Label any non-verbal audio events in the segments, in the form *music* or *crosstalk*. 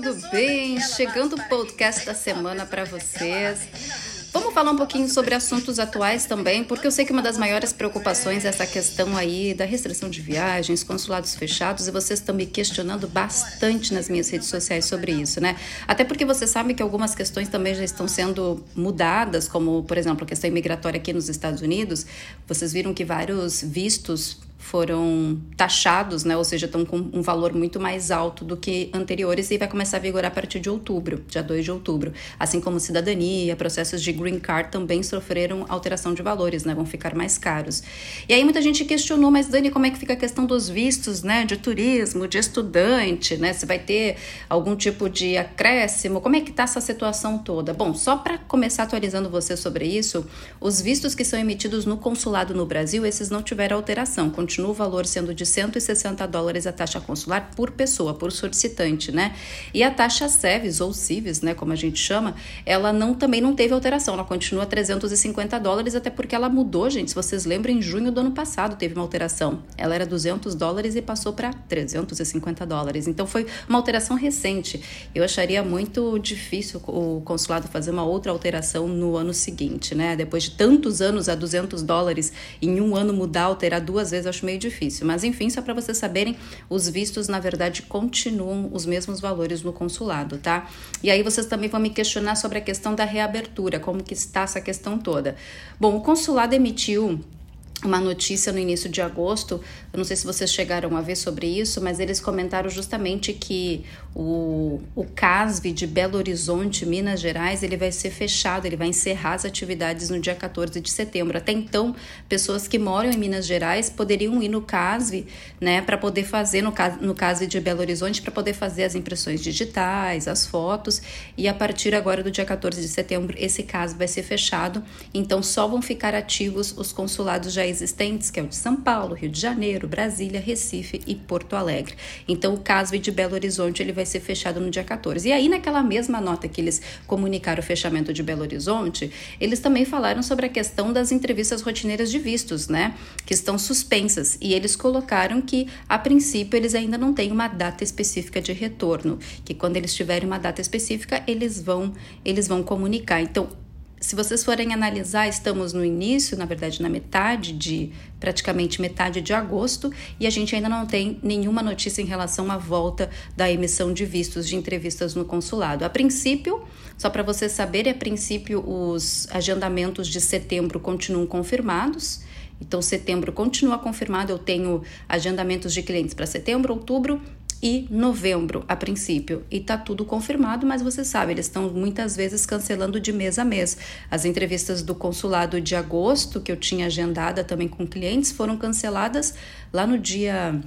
tudo bem? Chegando o podcast da semana para vocês. Vamos falar um pouquinho sobre assuntos atuais também, porque eu sei que uma das maiores preocupações é essa questão aí da restrição de viagens, consulados fechados, e vocês estão me questionando bastante nas minhas redes sociais sobre isso, né? Até porque você sabe que algumas questões também já estão sendo mudadas, como, por exemplo, a questão imigratória aqui nos Estados Unidos. Vocês viram que vários vistos foram taxados, né? Ou seja, estão com um valor muito mais alto do que anteriores e vai começar a vigorar a partir de outubro, dia 2 de outubro. Assim como cidadania, processos de green card também sofreram alteração de valores, né? Vão ficar mais caros. E aí muita gente questionou, mas Dani, como é que fica a questão dos vistos, né? De turismo, de estudante, né? Se vai ter algum tipo de acréscimo? Como é que tá essa situação toda? Bom, só para começar atualizando você sobre isso, os vistos que são emitidos no consulado no Brasil, esses não tiveram alteração continua o valor sendo de 160 dólares a taxa consular por pessoa, por solicitante, né? E a taxa SEVES ou CIVES, né, como a gente chama, ela não também não teve alteração, ela continua 350 dólares, até porque ela mudou, gente. Se vocês lembram, em junho do ano passado teve uma alteração. Ela era 200 dólares e passou para 350 dólares. Então foi uma alteração recente. Eu acharia muito difícil o consulado fazer uma outra alteração no ano seguinte, né? Depois de tantos anos a 200 dólares em um ano mudar, alterar duas vezes, acho meio difícil. Mas enfim, só para vocês saberem, os vistos na verdade continuam os mesmos valores no consulado, tá? E aí vocês também vão me questionar sobre a questão da reabertura, como que está essa questão toda. Bom, o consulado emitiu uma notícia no início de agosto, eu não sei se vocês chegaram a ver sobre isso, mas eles comentaram justamente que o, o CASV de Belo Horizonte, Minas Gerais, ele vai ser fechado, ele vai encerrar as atividades no dia 14 de setembro. Até então, pessoas que moram em Minas Gerais poderiam ir no CASV, né, para poder fazer, no, no CASV de Belo Horizonte, para poder fazer as impressões digitais, as fotos, e a partir agora do dia 14 de setembro, esse CASV vai ser fechado, então só vão ficar ativos os consulados já existentes, que é o de São Paulo, Rio de Janeiro, Brasília, Recife e Porto Alegre. Então, o caso de Belo Horizonte ele vai ser fechado no dia 14. E aí, naquela mesma nota que eles comunicaram o fechamento de Belo Horizonte, eles também falaram sobre a questão das entrevistas rotineiras de vistos, né? Que estão suspensas. E eles colocaram que, a princípio, eles ainda não têm uma data específica de retorno. Que quando eles tiverem uma data específica, eles vão, eles vão comunicar. Então, se vocês forem analisar, estamos no início, na verdade, na metade de praticamente metade de agosto, e a gente ainda não tem nenhuma notícia em relação à volta da emissão de vistos de entrevistas no consulado. A princípio, só para vocês saberem, a princípio os agendamentos de setembro continuam confirmados. Então, setembro continua confirmado. Eu tenho agendamentos de clientes para setembro, outubro, e novembro, a princípio. E tá tudo confirmado, mas você sabe, eles estão muitas vezes cancelando de mês a mês. As entrevistas do consulado de agosto, que eu tinha agendada também com clientes, foram canceladas lá no dia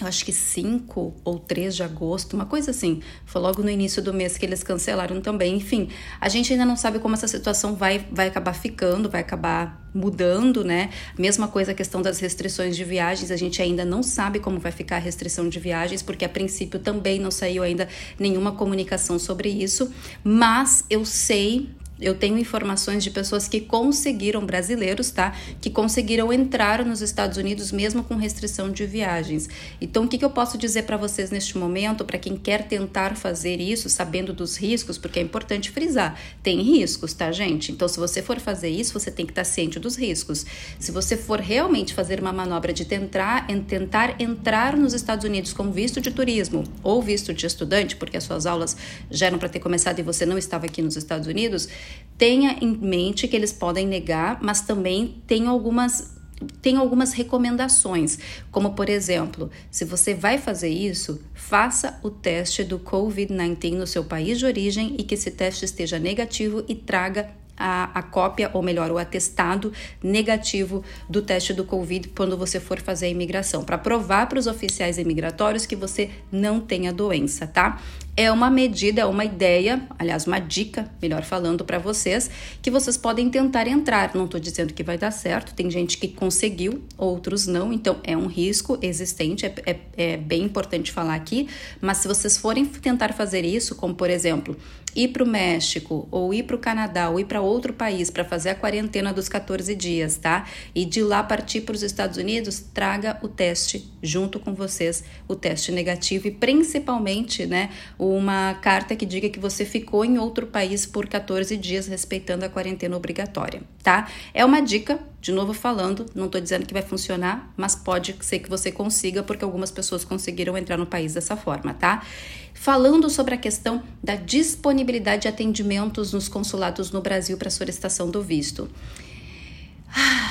eu acho que 5 ou 3 de agosto, uma coisa assim. Foi logo no início do mês que eles cancelaram também. Enfim, a gente ainda não sabe como essa situação vai, vai acabar ficando, vai acabar mudando, né? Mesma coisa a questão das restrições de viagens, a gente ainda não sabe como vai ficar a restrição de viagens, porque a princípio também não saiu ainda nenhuma comunicação sobre isso, mas eu sei eu tenho informações de pessoas que conseguiram, brasileiros, tá? Que conseguiram entrar nos Estados Unidos mesmo com restrição de viagens. Então, o que, que eu posso dizer para vocês neste momento, para quem quer tentar fazer isso, sabendo dos riscos, porque é importante frisar: tem riscos, tá, gente? Então, se você for fazer isso, você tem que estar ciente dos riscos. Se você for realmente fazer uma manobra de tentar, tentar entrar nos Estados Unidos com visto de turismo ou visto de estudante, porque as suas aulas já eram para ter começado e você não estava aqui nos Estados Unidos, tenha em mente que eles podem negar, mas também tem algumas tem algumas recomendações, como por exemplo, se você vai fazer isso, faça o teste do COVID-19 no seu país de origem e que esse teste esteja negativo e traga a, a, cópia, ou melhor, o atestado negativo do teste do Covid quando você for fazer a imigração, para provar para os oficiais imigratórios que você não tem a doença, tá? É uma medida, é uma ideia, aliás, uma dica, melhor falando para vocês, que vocês podem tentar entrar. Não estou dizendo que vai dar certo, tem gente que conseguiu, outros não, então é um risco existente, é, é, é bem importante falar aqui. Mas se vocês forem tentar fazer isso, como por exemplo, ir para o México, ou ir para o Canadá, ou ir para outro país para fazer a quarentena dos 14 dias, tá? E de lá partir para os Estados Unidos, traga o teste junto com vocês, o teste negativo e principalmente, né? Uma carta que diga que você ficou em outro país por 14 dias respeitando a quarentena obrigatória, tá? É uma dica, de novo falando, não tô dizendo que vai funcionar, mas pode ser que você consiga, porque algumas pessoas conseguiram entrar no país dessa forma, tá? Falando sobre a questão da disponibilidade de atendimentos nos consulados no Brasil para solicitação do visto. Ah,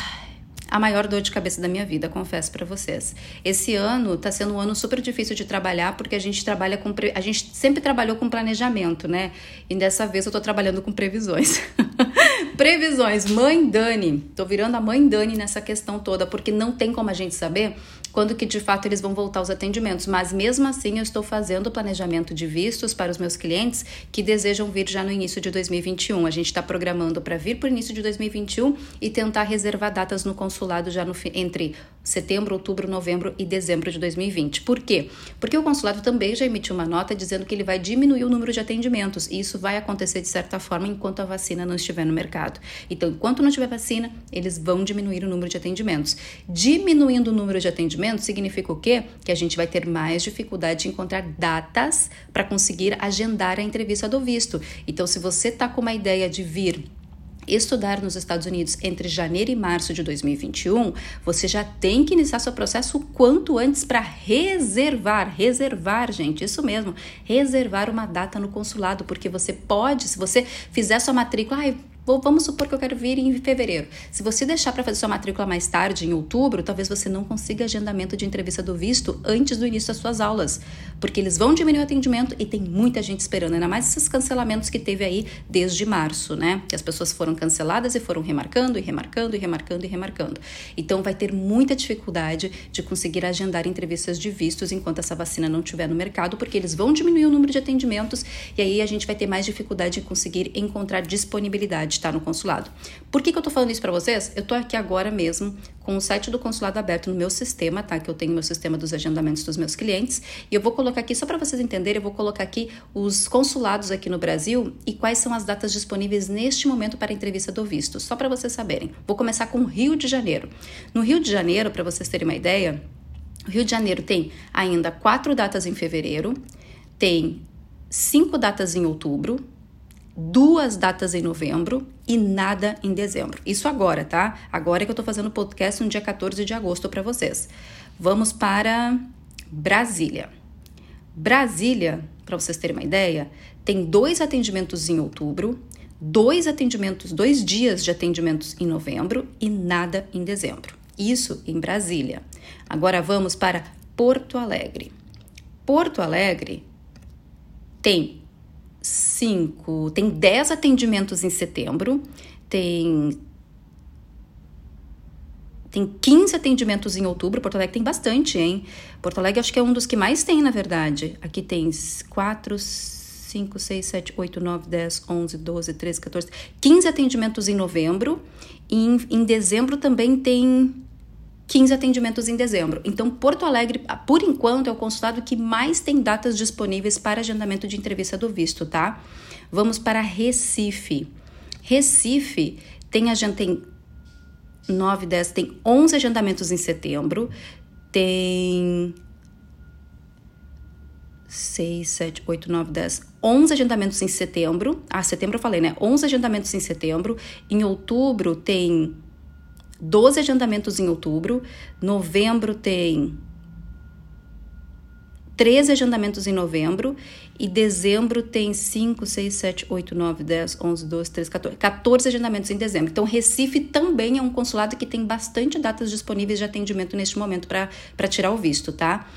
a maior dor de cabeça da minha vida, confesso para vocês. Esse ano tá sendo um ano super difícil de trabalhar porque a gente trabalha com a gente sempre trabalhou com planejamento, né? E dessa vez eu tô trabalhando com previsões. *laughs* previsões, mãe Dani. Tô virando a mãe Dani nessa questão toda porque não tem como a gente saber quando que de fato eles vão voltar aos atendimentos. Mas mesmo assim, eu estou fazendo o planejamento de vistos para os meus clientes que desejam vir já no início de 2021. A gente está programando para vir para o início de 2021 e tentar reservar datas no consulado já no, entre setembro, outubro, novembro e dezembro de 2020. Por quê? Porque o consulado também já emitiu uma nota dizendo que ele vai diminuir o número de atendimentos e isso vai acontecer de certa forma enquanto a vacina não estiver no mercado. Então, enquanto não tiver vacina, eles vão diminuir o número de atendimentos. Diminuindo o número de atendimentos significa o quê? Que a gente vai ter mais dificuldade de encontrar datas para conseguir agendar a entrevista do visto. Então, se você está com uma ideia de vir estudar nos Estados Unidos entre janeiro e março de 2021, você já tem que iniciar seu processo o quanto antes para reservar, reservar, gente, isso mesmo, reservar uma data no consulado, porque você pode, se você fizer sua matrícula, Vamos supor que eu quero vir em fevereiro. Se você deixar para fazer sua matrícula mais tarde, em outubro, talvez você não consiga agendamento de entrevista do visto antes do início das suas aulas, porque eles vão diminuir o atendimento e tem muita gente esperando, ainda mais esses cancelamentos que teve aí desde março, né? Que as pessoas foram canceladas e foram remarcando e remarcando e remarcando e remarcando. Então vai ter muita dificuldade de conseguir agendar entrevistas de vistos enquanto essa vacina não estiver no mercado, porque eles vão diminuir o número de atendimentos e aí a gente vai ter mais dificuldade em conseguir encontrar disponibilidade de estar no consulado. Por que, que eu tô falando isso para vocês? Eu tô aqui agora mesmo com o site do consulado aberto no meu sistema, tá? Que eu tenho meu sistema dos agendamentos dos meus clientes. E eu vou colocar aqui, só para vocês entenderem, eu vou colocar aqui os consulados aqui no Brasil e quais são as datas disponíveis neste momento para entrevista do visto, só para vocês saberem. Vou começar com o Rio de Janeiro. No Rio de Janeiro, para vocês terem uma ideia, o Rio de Janeiro tem ainda quatro datas em fevereiro, tem cinco datas em outubro, duas datas em novembro e nada em dezembro. Isso agora, tá? Agora que eu tô fazendo o podcast no dia 14 de agosto para vocês. Vamos para Brasília. Brasília, para vocês terem uma ideia, tem dois atendimentos em outubro, dois atendimentos, dois dias de atendimentos em novembro e nada em dezembro. Isso em Brasília. Agora vamos para Porto Alegre. Porto Alegre tem cinco, tem 10 atendimentos em setembro, tem tem 15 atendimentos em outubro. Porto Alegre tem bastante, hein? Porto Alegre acho que é um dos que mais tem, na verdade. Aqui tem 4, 5, 6, 7, 8, 9, 10, 11, 12, 13, 14, 15 atendimentos em novembro. E em, em dezembro também tem 15 atendimentos em dezembro. Então, Porto Alegre, por enquanto, é o consulado que mais tem datas disponíveis para agendamento de entrevista do visto, tá? Vamos para Recife. Recife tem a gente tem 9, 10, tem 11 agendamentos em setembro, tem 6, 7, 8, 9, 10, 11 agendamentos em setembro. Ah, setembro eu falei, né? 11 agendamentos em setembro. Em outubro tem 12 agendamentos em outubro, novembro tem 13 agendamentos em novembro e dezembro tem 5, 6, 7, 8, 9, 10, 11, 12, 13, 14, 14 agendamentos em dezembro. Então, Recife também é um consulado que tem bastante datas disponíveis de atendimento neste momento para tirar o visto, tá?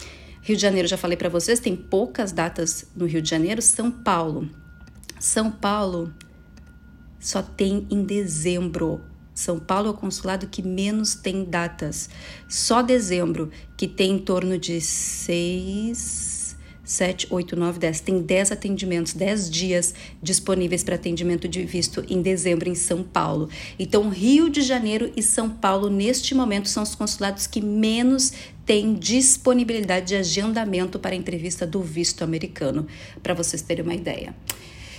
Rio de Janeiro, já falei para vocês, tem poucas datas no Rio de Janeiro. São Paulo. São Paulo só tem em dezembro são Paulo é o consulado que menos tem datas. Só dezembro, que tem em torno de seis, sete, oito, nove, dez. Tem dez atendimentos, dez dias disponíveis para atendimento de visto em dezembro em São Paulo. Então, Rio de Janeiro e São Paulo, neste momento, são os consulados que menos têm disponibilidade de agendamento para entrevista do visto americano, para vocês terem uma ideia.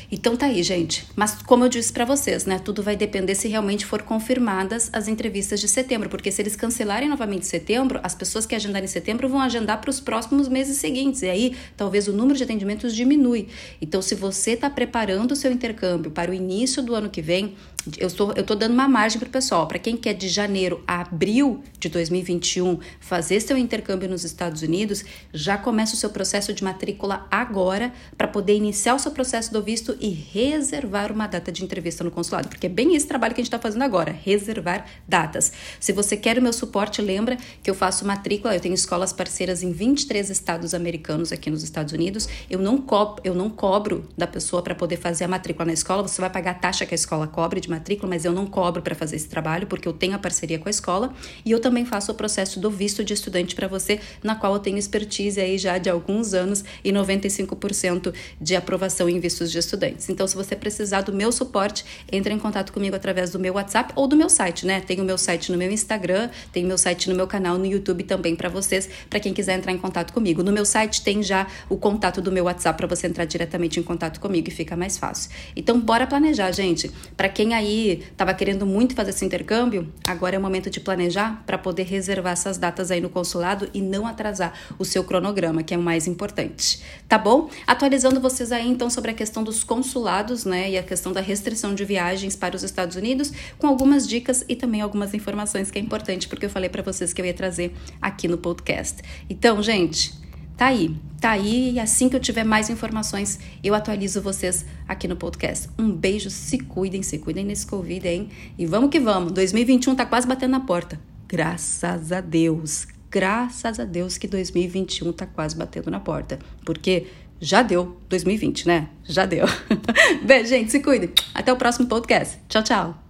Então tá aí, gente. Mas como eu disse para vocês, né, tudo vai depender se realmente for confirmadas as entrevistas de setembro, porque se eles cancelarem novamente setembro, as pessoas que agendarem em setembro vão agendar para os próximos meses seguintes. E aí, talvez o número de atendimentos diminui. Então, se você está preparando o seu intercâmbio para o início do ano que vem, eu estou eu tô dando uma margem para o pessoal. Para quem quer de janeiro a abril de 2021 fazer seu intercâmbio nos Estados Unidos, já começa o seu processo de matrícula agora para poder iniciar o seu processo do visto e reservar uma data de entrevista no consulado, porque é bem esse trabalho que a gente está fazendo agora, reservar datas. Se você quer o meu suporte, lembra que eu faço matrícula, eu tenho escolas parceiras em 23 estados americanos aqui nos Estados Unidos. Eu não, co eu não cobro da pessoa para poder fazer a matrícula na escola, você vai pagar a taxa que a escola cobre de matrícula, mas eu não cobro para fazer esse trabalho porque eu tenho a parceria com a escola e eu também faço o processo do visto de estudante para você, na qual eu tenho expertise aí já de alguns anos e 95% de aprovação em vistos de estudantes. Então, se você precisar do meu suporte, entre em contato comigo através do meu WhatsApp ou do meu site, né? Tem o meu site no meu Instagram, tem o meu site no meu canal no YouTube também para vocês, para quem quiser entrar em contato comigo. No meu site tem já o contato do meu WhatsApp para você entrar diretamente em contato comigo e fica mais fácil. Então, bora planejar, gente. Para quem aí estava querendo muito fazer esse intercâmbio, agora é o momento de planejar para poder reservar essas datas aí no consulado e não atrasar o seu cronograma, que é o mais importante. Tá bom? Atualizando vocês aí então sobre a questão dos consulados, né, e a questão da restrição de viagens para os Estados Unidos, com algumas dicas e também algumas informações que é importante porque eu falei para vocês que eu ia trazer aqui no podcast. Então, gente, Tá aí, tá aí e assim que eu tiver mais informações, eu atualizo vocês aqui no podcast. Um beijo, se cuidem, se cuidem nesse Covid, hein? E vamos que vamos, 2021 tá quase batendo na porta. Graças a Deus, graças a Deus que 2021 tá quase batendo na porta. Porque já deu 2020, né? Já deu. *laughs* Beijo, gente, se cuidem. Até o próximo podcast. Tchau, tchau.